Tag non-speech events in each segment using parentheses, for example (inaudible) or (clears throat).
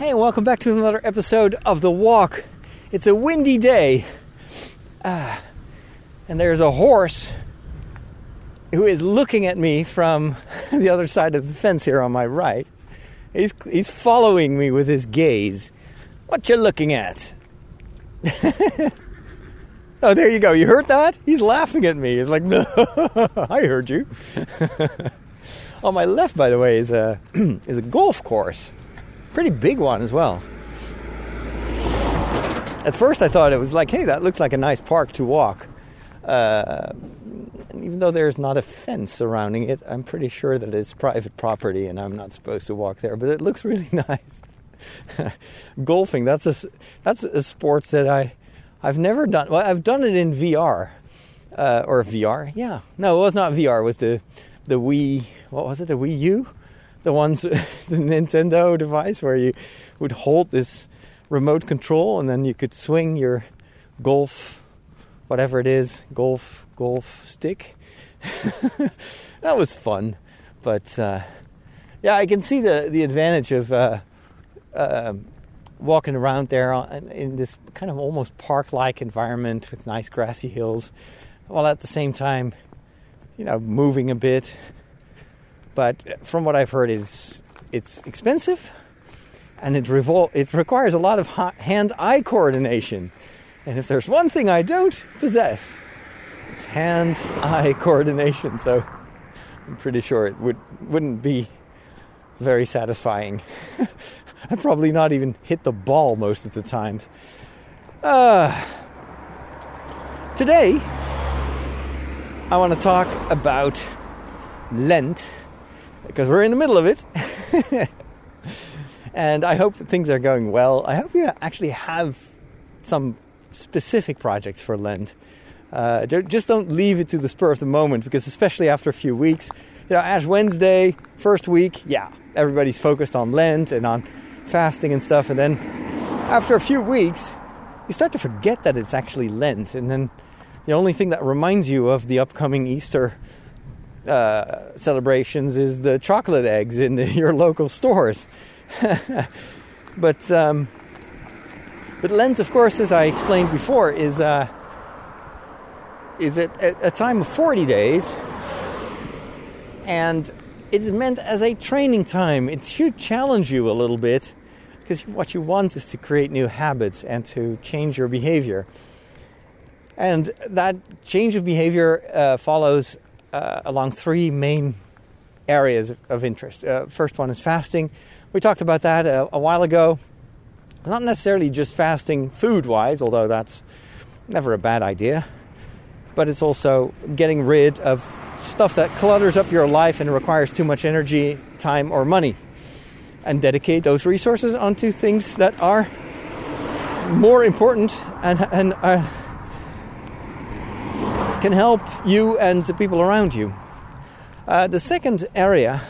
Hey, welcome back to another episode of The Walk. It's a windy day. Ah, and there's a horse who is looking at me from (laughs) the other side of the fence here on my right. He's, he's following me with his gaze. What you looking at? (laughs) oh, there you go. You heard that? He's laughing at me. He's like, no, (laughs) I heard you. on my left, by the way, is a (clears throat) is a golf course pretty big one as well. At first, I thought it was like, hey, that looks like a nice park to walk. Uh, even though there's not a fence surrounding it, I'm pretty sure that it's private property and I'm not supposed to walk there. But it looks really (laughs) nice. (laughs) Golfing, that's a that's a sport that I I've never done. Well, I've done it in VR uh, or VR. Yeah, no, it was not VR. It was the the Wii. What was it? The Wii U? The ones (laughs) the Nintendo device where you would hold this remote control and then you could swing your golf whatever it is golf golf stick. (laughs) That was fun but uh, yeah i can see the the advantage of uh, uh, walking around there in this kind of almost park like environment with nice grassy hills while at the same time you know moving a bit but from what I've heard, it's it's expensive, and it revol- it requires a lot of hand-eye coordination. And if there's one thing I don't possess, it's hand-eye coordination. So I'm pretty sure it would wouldn't be very satisfying. (laughs) I'd probably not even hit the ball most of the times. Uh, today, I want to talk about Lent because we're in the middle of it. (laughs) and I hope things are going well. I hope you actually have some specific projects for Lent. Uh, just don't leave it to the spur of the moment because, especially after a few weeks, you know, Ash Wednesday, first week, yeah, everybody's focused on Lent and on fasting and stuff. And then after a few weeks, you start to forget that it's actually Lent. And then the only thing that reminds you of the upcoming Easter uh, celebrations is the chocolate eggs in the, (laughs) your local stores. (laughs) but um, but Lent, of course, as I explained before, is uh, is a, a time of forty days, and it's meant as a training time. It should challenge you a little bit because what you want is to create new habits and to change your behavior. And that change of behavior uh, follows uh, along three main areas of interest. Uh, first one is fasting. We talked about that a, a while ago. It's not necessarily just fasting food wise, although that's never a bad idea, but it's also getting rid of stuff that clutters up your life and requires too much energy, time, or money, and dedicate those resources onto things that are more important and, and uh, can help you and the people around you. Uh, the second area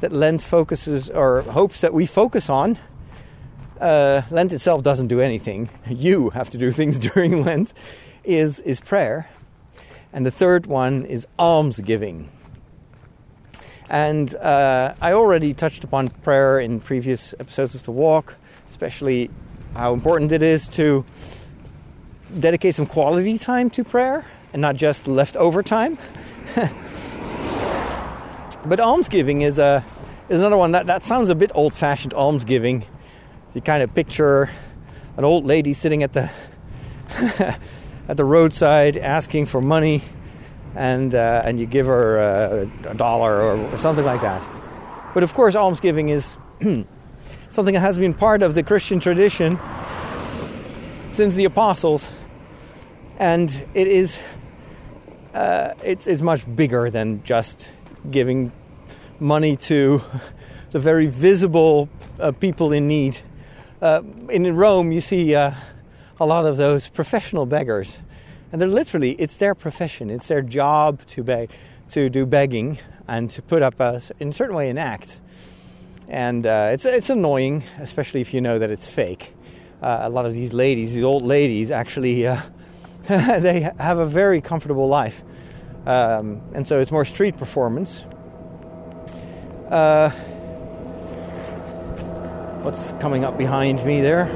that Lent focuses or hopes that we focus on, uh, Lent itself doesn't do anything. (laughs) You have to do things (laughs) during Lent, is, is prayer. And the third one is almsgiving. And uh, I already touched upon prayer in previous episodes of The Walk, especially how important it is to dedicate some quality time to prayer and not just leftover time. (laughs) but almsgiving is a is another one that, that sounds a bit old fashioned almsgiving. You kind of picture an old lady sitting at the (laughs) at the roadside asking for money, and uh, and you give her uh, a dollar or, or, something like that. But of course, almsgiving is (clears throat) something that has been part of the Christian tradition since the apostles, and it is uh, it's, it's much bigger than just giving money to (laughs) the very visible uh, people in need. Uh, in Rome, you see uh, a lot of those professional beggars, and they're literally it's their profession, it's their job to beg, to do begging and to put up a, in a certain way an act. And uh, it's it's annoying, especially if you know that it's fake. Uh, a lot of these ladies, these old ladies, actually (laughs) they have a very comfortable life. Um, and so it's more street performance. Uh, what's coming up behind me there.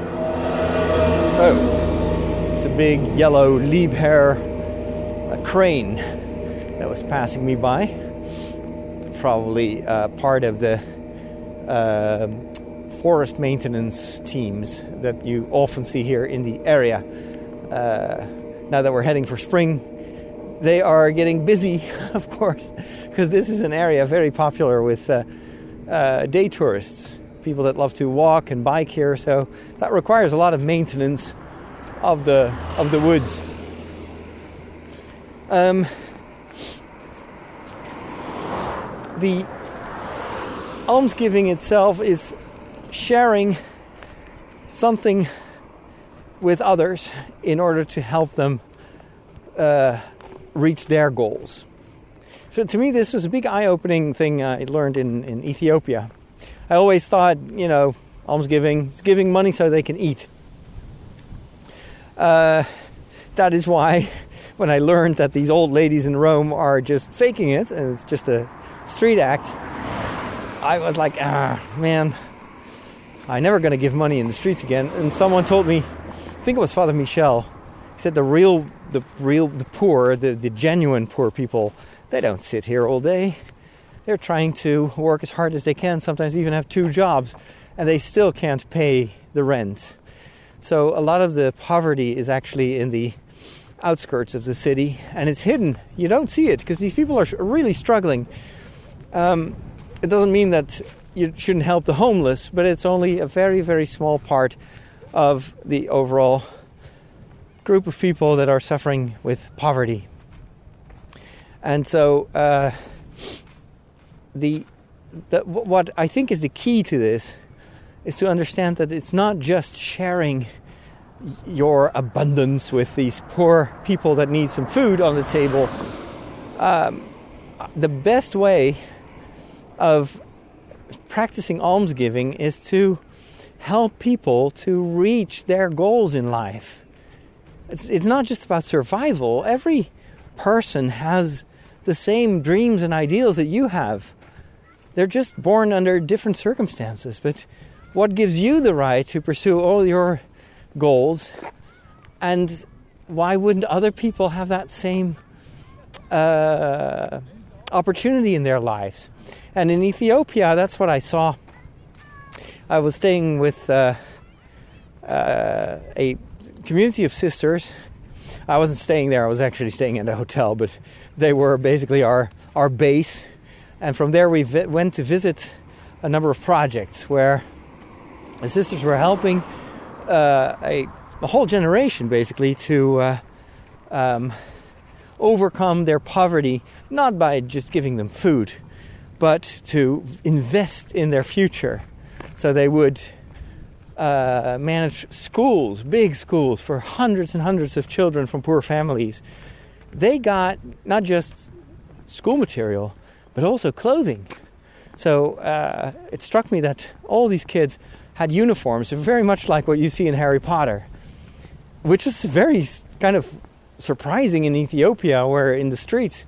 Oh, it's a big yellow Liebherr a crane that was passing me by. Probably uh, part of the uh, forest maintenance teams that you often see here in the area. Now that we're heading for spring, they are getting busy, (laughs) of course, because this is an area very popular with uh, uh, day tourists, people that love to walk and bike here. So that requires a lot of maintenance of the of the woods. Um, the almsgiving itself is sharing something with others in order to help them uh, reach their goals. So to me, this was a big eye-opening thing I learned in, in Ethiopia. I always thought, you know, almsgiving is giving money so they can eat. Uh, that is why (laughs) when I learned that these old ladies in Rome are just faking it and it's just a street act, I was like, ah, man, I'm never going to give money in the streets again. And someone told me, I think it was Father Michel, he said the real, the real, the poor, the, the genuine poor people, they don't sit here all day. They're trying to work as hard as they can, sometimes even have two jobs, and they still can't pay the rent. So a lot of the poverty is actually in the outskirts of the city, and it's hidden. You don't see it because these people are really struggling. Um, it doesn't mean that you shouldn't help the homeless, but it's only a very, very small part of the overall group of people that are suffering with poverty. And so, uh, the, the what I think is the key to this is to understand that it's not just sharing your abundance with these poor people that need some food on the table. Um, the best way of practicing almsgiving is to help people to reach their goals in life. It's, it's not just about survival. Every person has the same dreams and ideals that you have. They're just born under different circumstances. But what gives you the right to pursue all your goals? And why wouldn't other people have that same uh, opportunity in their lives? And in Ethiopia, that's what I saw. I was staying with uh, uh, a community of sisters. I wasn't staying there, I was actually staying in a hotel, but they were basically our, our base. And from there, we vi- went to visit a number of projects where the sisters were helping uh, a, a, whole generation basically to uh, um, overcome their poverty, not by just giving them food but to invest in their future. So they would uh, manage schools, big schools, for hundreds and hundreds of children from poor families. They got not just school material, but also clothing. So uh, it struck me that all these kids had uniforms, very much like what you see in Harry Potter, which is very kind of surprising in Ethiopia, where in the streets,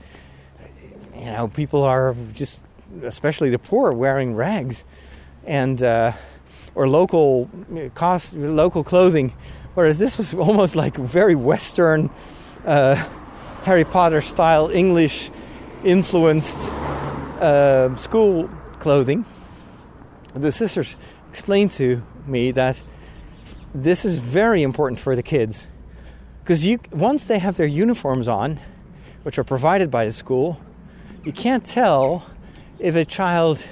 you know, people are just especially the poor, wearing rags and uh, or local cost local clothing, whereas this was (laughs) almost like very Western uh, Harry Potter style English influenced uh, school clothing. The sisters explained to me that this is very important for the kids because you once they have their uniforms on, which are provided by the school, you can't tell if a child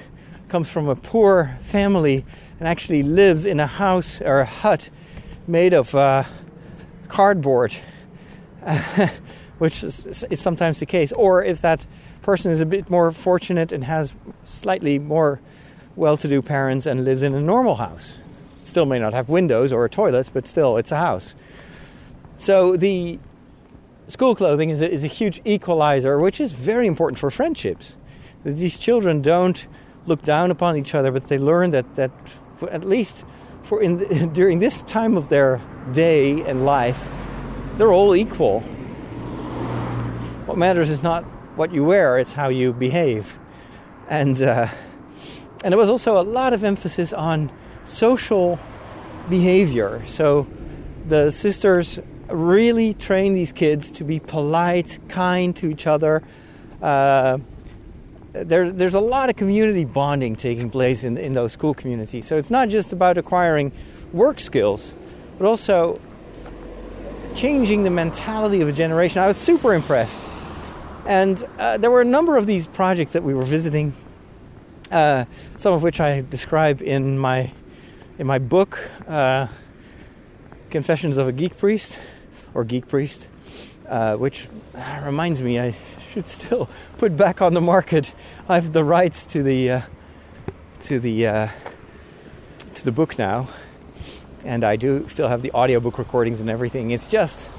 comes from a poor family and actually lives in a house or a hut made of uh, cardboard, (laughs) which is, is, sometimes the case, or if that person is a bit more fortunate and has slightly more well to do parents and lives in a normal house. Still may not have windows or a toilet, but still it's a house. So the school clothing is a, is a huge equalizer, which is very important for friendships these children don't look down upon each other, but they learn that, that at least for in the, (laughs) during this time of their day and life, they're all equal. What matters is not what you wear; it's how you behave. And uh, and there was also a lot of emphasis on social behavior. So the sisters really train these kids to be polite, kind to each other. Uh, there, there's a lot of community bonding taking place in, in those school communities. So it's not just about acquiring work skills, but also changing the mentality of a generation. I was super impressed. And uh, there were a number of these projects that we were visiting, uh, some of which I describe in my in my book, uh, Confessions of a Geek Priest, or Geek Priest, uh, which reminds me I should still put back on the market. I have the rights to the uh, to the uh, to the book now, and I do still have the audiobook recordings and everything. It's just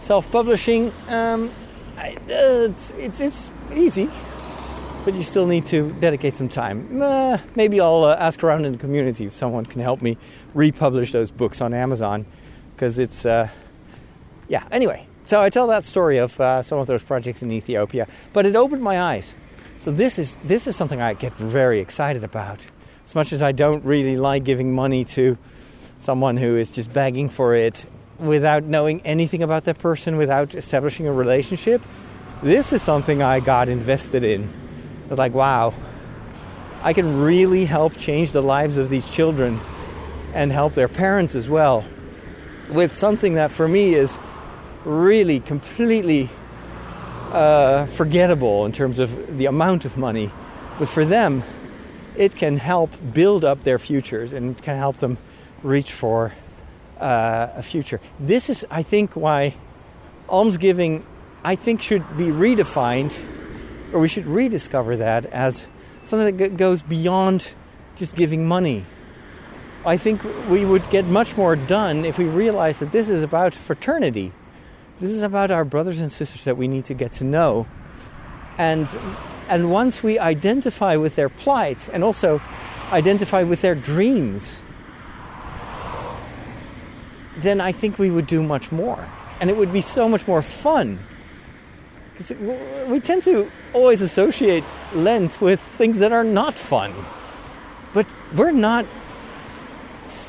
self-publishing. Um, I, uh, it's, it's, it's easy, but you still need to dedicate some time. Uh, maybe I'll uh, ask around in the community if someone can help me republish those books on Amazon, because it's uh, yeah. Anyway, so I tell that story of uh, some of those projects in Ethiopia, but it opened my eyes. So this is this is something I get very excited about. As much as I don't really like giving money to someone who is just begging for it without knowing anything about that person, without establishing a relationship, this is something I got invested in. It's like, wow, I can really help change the lives of these children and help their parents as well with something that for me is really completely uh, forgettable in terms of the amount of money. But for them, it can help build up their futures and can help them reach for uh, a future. This is, I think, why almsgiving, I think, should be redefined, or we should rediscover that as something that goes beyond just giving money. I think we would get much more done if we realize that this is about fraternity. This is about our brothers and sisters that we need to get to know. And and once we identify with their plight and also identify with their dreams, then I think we would do much more. And it would be so much more fun. Because we tend to always associate Lent with things that are not fun. But we're not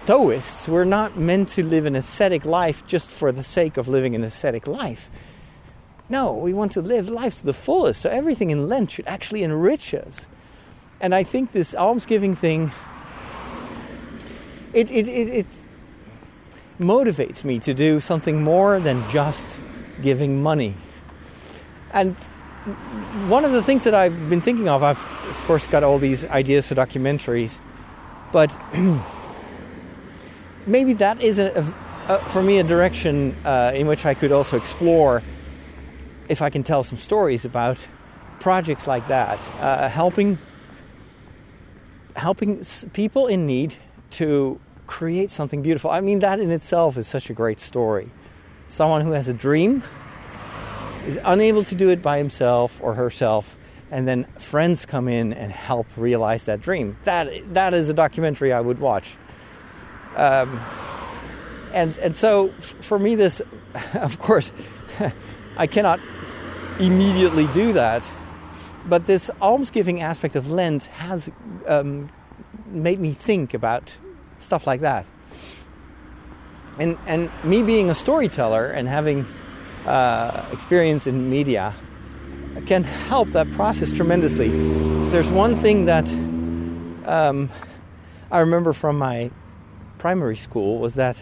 Stoists. We're not meant to live an ascetic life just for the sake of living an ascetic life. No, we want to live life to the fullest. So everything in Lent should actually enrich us. And I think this almsgiving thing, it, it, it, it motivates me to do something more than just giving money. And one of the things that I've been thinking of, I've of course got all these ideas for documentaries, but (clears throat) maybe that is a, a, for me a direction uh, in which I could also explore if I can tell some stories about projects like that, uh, helping helping people in need to create something beautiful. I mean, that in itself is such a great story. Someone who has a dream is unable to do it by himself or herself, and then friends come in and help realize that dream. That that is a documentary I would watch. Um, and and so for me, this, (laughs) of course, (laughs) I cannot immediately do that, but this almsgiving aspect of Lent has um, made me think about stuff like that. And and me being a storyteller and having uh, experience in media can help that process tremendously. There's one thing that um, I remember from my primary school was that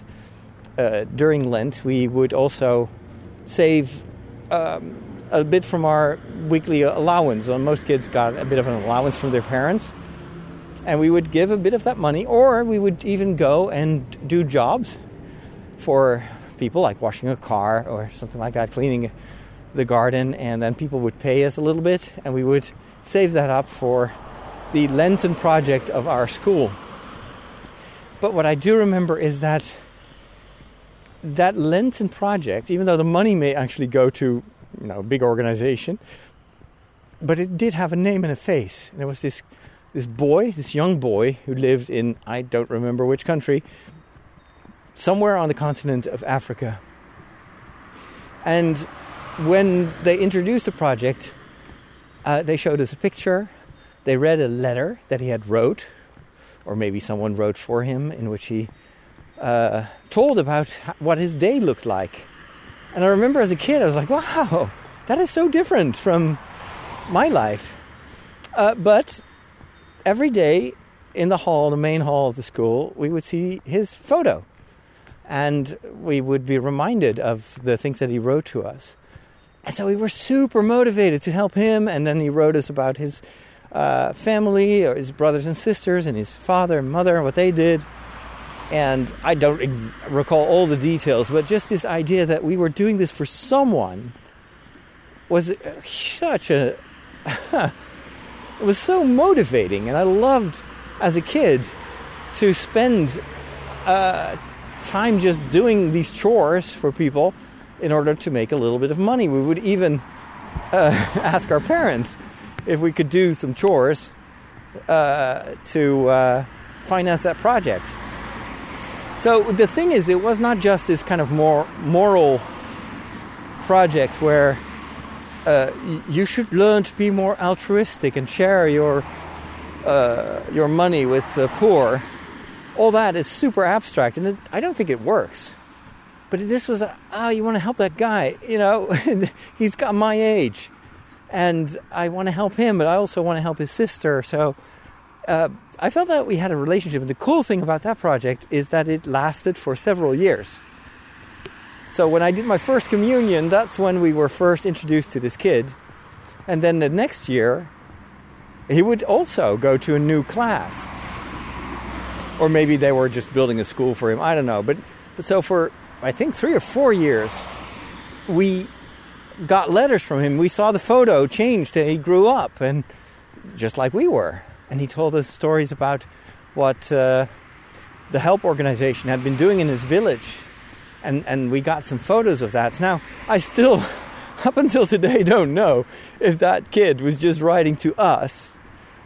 uh, during Lent we would also save um, a bit from our weekly allowance. So most kids got a bit of an allowance from their parents, and we would give a bit of that money, or we would even go and do jobs for people like washing a car or something like that, cleaning the garden, and then people would pay us a little bit, and we would save that up for the Lenten project of our school. But what I do remember is that that Lenten project, even though the money may actually go to you know a big organization, but it did have a name and a face. And it was this this boy, this young boy who lived in I don't remember which country, somewhere on the continent of Africa. And when they introduced the project, uh, they showed us a picture. They read a letter that he had wrote or maybe someone wrote for him in which he uh, told about what his day looked like. And I remember as a kid, I was like, wow, that is so different from my life. Uh, but every day in the hall, the main hall of the school, we would see his photo. And we would be reminded of the things that he wrote to us. And so we were super motivated to help him. And then he wrote us about his uh, family, or his brothers and sisters, and his father and mother, and what they did. And I don't ex- recall all the details, but just this idea that we were doing this for someone was such a. (laughs) it was so motivating, and I loved as a kid to spend uh, time just doing these chores for people in order to make a little bit of money. We would even uh, (laughs) ask our parents if we could do some chores uh, to uh, finance that project. So the thing is, it was not just this kind of more moral project where uh, you should learn to be more altruistic and share your uh, your money with the poor. All that is super abstract, and it, I don't think it works. But this was, ah, oh, you want to help that guy, you know? (laughs) he's got my age, and I want to help him, but I also want to help his sister. So uh, I felt that we had a relationship. And the cool thing about that project is that it lasted for several years. So when I did my first communion, that's when we were first introduced to this kid. And then the next year, he would also go to a new class. Or maybe they were just building a school for him. I don't know. But, but so for, I think, three or four years, we got letters from him. We saw the photo changed. He grew up, and just like we were. And he told us stories about what uh, the help organization had been doing in his village and and we got some photos of that. Now I still, (laughs) up until today, don't know if that kid was just writing to us,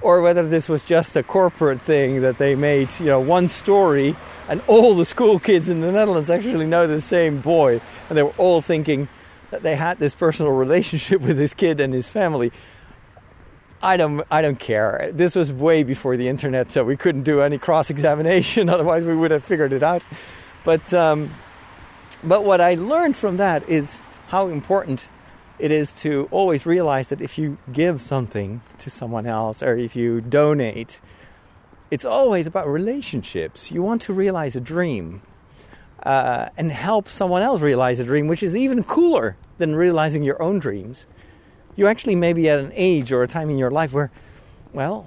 or whether this was just a corporate thing that they made. You know, one story, and all the school kids in the Netherlands actually know the same boy, and they were all thinking that they had this personal (laughs) relationship with this kid and his family. I don't I don't care. This was way before the internet, so we couldn't do any cross examination. (laughs) Otherwise, we would have figured it out. But um, but what I learned from that is how important it is to always realize that if you give something to someone else or if you donate, it's always about relationships. You want to realize a dream uh, and help someone else realize a dream, which is even cooler than realizing your own dreams. You actually may be at an age or a time in your life where, well,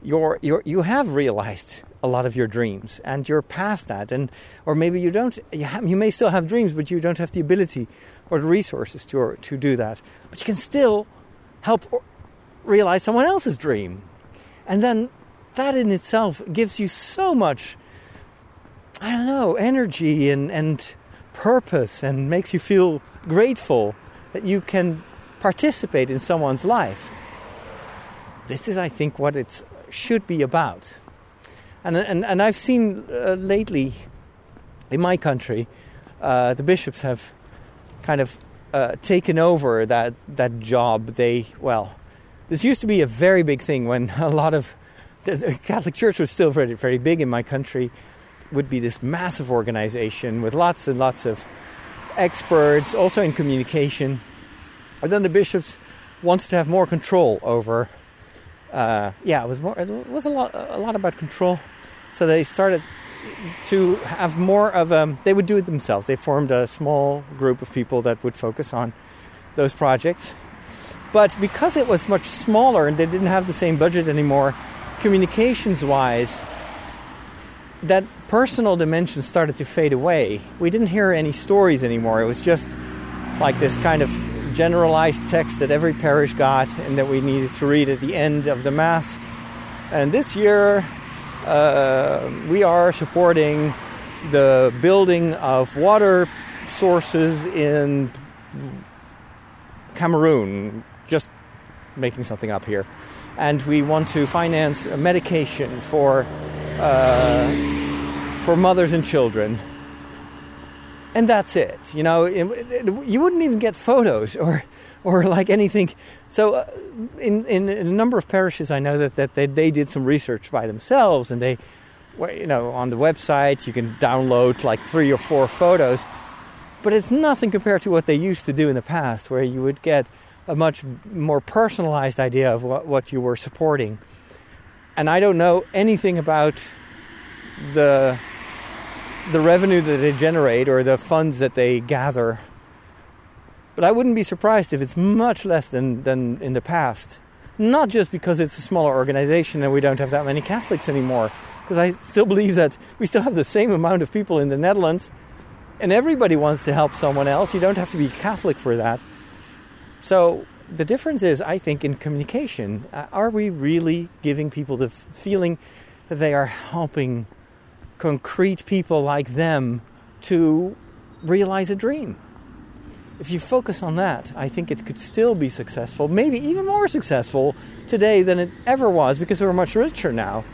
you're, you're, you have realized a lot of your dreams and you're past that. And or maybe you don't you, have, you may still have dreams but you don't have the ability or the resources to or, to do that. But you can still help realize someone else's dream. And then that in itself gives you so much i don't know energy and and purpose and makes you feel grateful that you can participate in someone's life this is i think what it should be about and, and, and I've seen uh, lately in my country, uh, the bishops have kind of uh, taken over that, that job. They, well, this used to be a very big thing when (laughs) a lot of the Catholic Church was still very, very big in my country. Would be this massive organization with lots and lots of experts, also in communication. And then the bishops wanted to have more control over. Uh, yeah, it was more. It was a lot, a lot about control. So they started to have more of a, they would do it themselves. They formed a small group of people that would focus on those projects. But because it was much smaller and they didn't have the same budget anymore, communications wise, that personal dimension started to fade away. We didn't hear any stories anymore. It was just like this kind of generalized text that every parish got and that we needed to read at the end of the Mass. And this year, uh, we are supporting the building of water sources in Cameroon, just making something up here. And we want to finance medication for, uh, for mothers and children. and that's it. You know, it, it, you wouldn't even get photos or or like anything. So, uh, in, in, a number of parishes, I know that that they, they did some research by themselves, and they, you know, on the website you can download like three or four photos, but it's nothing compared to what they used to do in the past, where you would get a much more personalized idea of what, what you were supporting. And I don't know anything about the the revenue that they generate or the funds that they gather. But I wouldn't be surprised if it's much less than, than in the past. Not just because it's a smaller organization and we don't have that many Catholics anymore, because I still believe that we still have the same amount of people in the Netherlands and everybody wants to help someone else. You don't have to be Catholic for that. So the difference is, I think, in communication. Are we really giving people the feeling that they are helping concrete people like them to realize a dream? If you focus on that, I think it could still be successful, maybe even more successful today than it ever was because we're much richer now.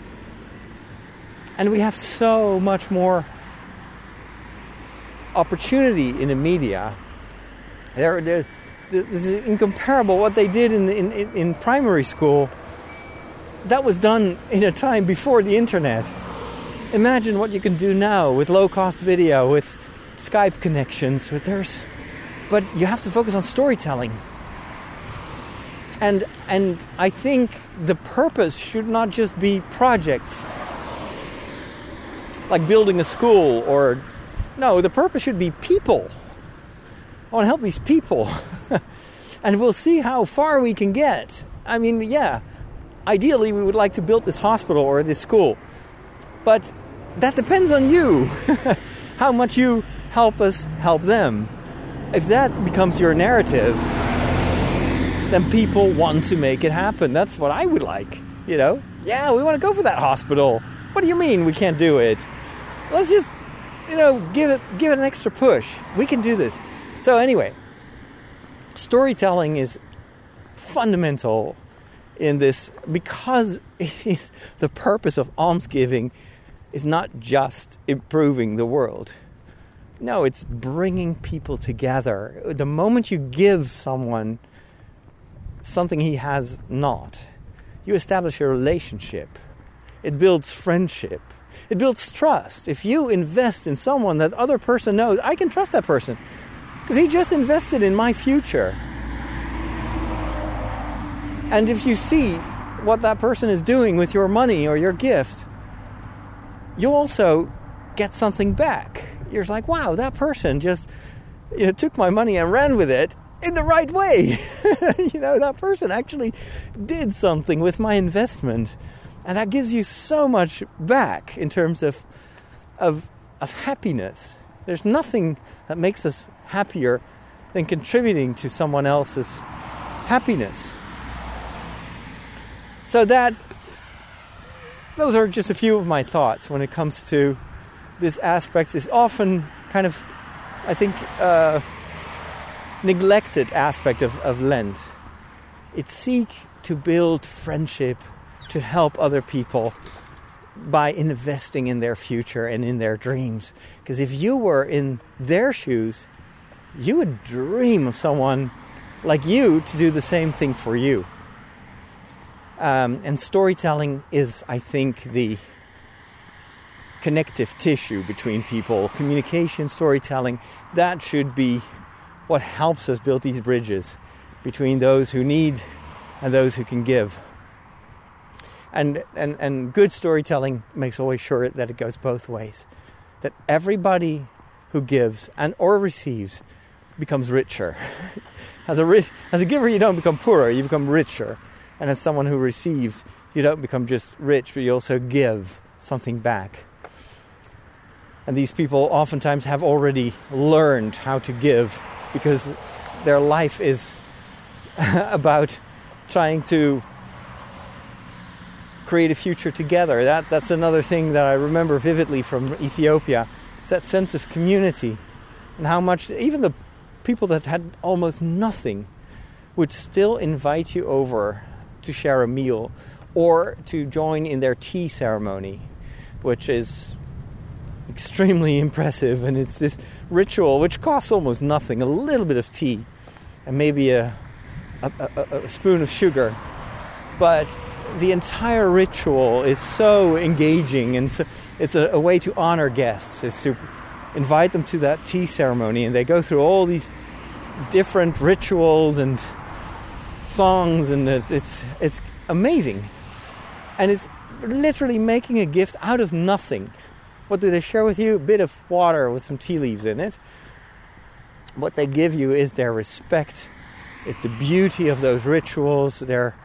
And we have so much more opportunity in the media. There, this is incomparable. What they did in, in, in primary school, that was done in a time before the internet. Imagine what you can do now with low cost video, with Skype connections, with there's but you have to focus on storytelling. And and I think the purpose should not just be projects like building a school or no, the purpose should be people. I want to help these people. (laughs) and we'll see how far we can get. I mean, yeah, ideally we would like to build this hospital or this school. But that depends on you. (laughs) how much you help us help them. If that becomes your narrative, then people want to make it happen. That's what I would like. You know, yeah, we want to go for that hospital. What do you mean we can't do it? Let's just, you know, give it give it an extra push. We can do this. So, anyway, storytelling is fundamental in this because (laughs) it is the purpose of almsgiving is not just improving the world. No, it's bringing people together. The moment you give someone something he has not, you establish a relationship. It builds friendship. It builds trust. If you invest in someone that other person knows, I can trust that person. Because he just invested in my future. And if you see what that person is doing with your money or your gift, you also get something back. You're like, wow, that person just you know, took my money and ran with it in the right way. (laughs) you know, that person actually did something with my investment. And that gives you so much back in terms of, of, of happiness. There's nothing that makes us happier than contributing to someone else's happiness. So that those are just a few of my thoughts when it comes to this aspect is often kind of I think uh, neglected aspect of, of Lent. It seek to build friendship, to help other people by investing in their future and in their dreams. Because if you were in their shoes, you would dream of someone like you to do the same thing for you. Um, and storytelling is, I think, the connective tissue between people. Communication, storytelling, that should be what helps us build these bridges between those who need and those who can give. And, and, and good storytelling makes always sure that it goes both ways. That everybody who gives and or receives becomes richer. (laughs) as, a rich, as a giver, you don't become poorer, you become richer. And as someone who receives, you don't become just rich, but you also give something back. And these people oftentimes have already learned how to give because their life is (laughs) about trying to create a future together. That, that's another thing that I remember vividly from Ethiopia. It's that sense of community and how much even the people that had almost nothing would still invite you over to share a meal or to join in their tea ceremony, which is extremely (laughs) impressive, and it's this ritual which costs almost nothing a little bit of tea and maybe a, a, a, a spoon of sugar. But the entire ritual is so engaging, and so it's a, a way to honor guests, is to invite them to that tea ceremony, and they go through all these different rituals and songs, and it's it's, it's amazing, and it's literally making a gift out of nothing. What do they share with you? A bit of water with some tea leaves in it. What they give you is their respect, it's the beauty of those rituals, their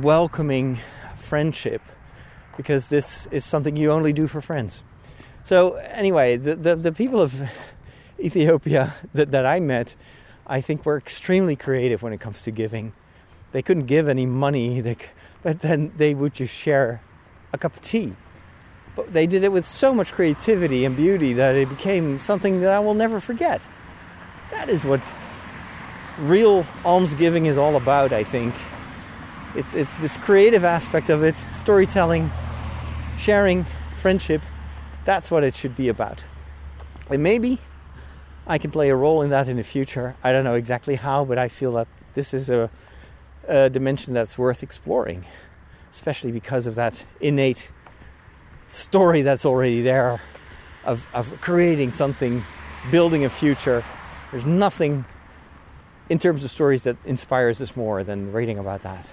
welcoming friendship, because this is something you only do for friends. So, anyway, the, the, the people of Ethiopia that, that I met, I think were extremely creative when it comes to giving. They couldn't give any money, they, but then they would just share a cup of tea. But they did it with so much creativity and beauty that it became something that I will never forget. That is what real almsgiving is all about, I think. It's, it's this creative aspect of it, storytelling, sharing, friendship. That's what it should be about. And maybe I can play a role in that in the future. I don't know exactly how, but I feel that this is a, a dimension that's worth exploring, especially because of that innate story that's already there of, of creating something, building a future. There's nothing in terms of stories that inspires us more than reading about that.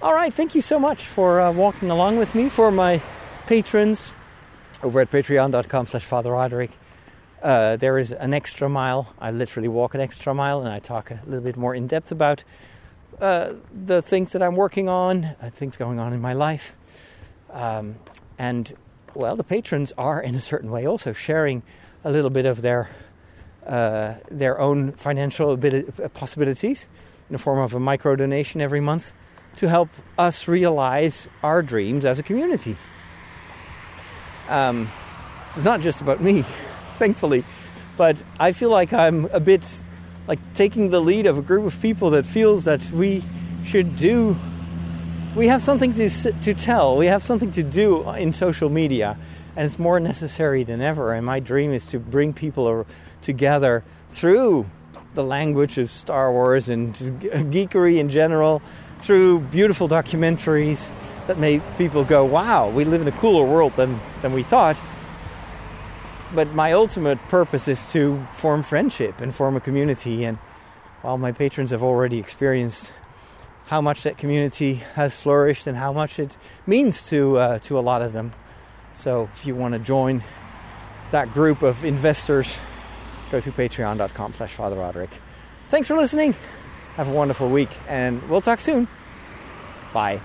All right, thank you so much for uh, walking along with me. For my patrons over at patreon.com slash Father uh, there is an extra mile. I literally walk an extra mile and I talk a little bit more in depth about uh, the things that I'm working on, uh, things going on in my life. Um, and, well, the patrons are, in a certain way, also sharing a little bit of their, uh, their own financial ability, possibilities in the form of a micro donation every month to help us realize our dreams as a community. Um, it's not just about me, (laughs) thankfully, but I feel like I'm a bit like taking the lead of a group of people that feels that we should do we have something to to tell. We have something to do in social media and it's more necessary than ever. And my dream is to bring people together through the language of Star Wars and geekery in general through beautiful documentaries that make people go wow we live in a cooler world than than we thought but my ultimate purpose is to form friendship and form a community. And while my patrons have already experienced how much that community has flourished and how much it means to uh, to a lot of them, so if you want to join that group of investors, go to patreon.com/slash Father Roderick. Thanks for listening. Have a wonderful week, and we'll talk soon. Bye.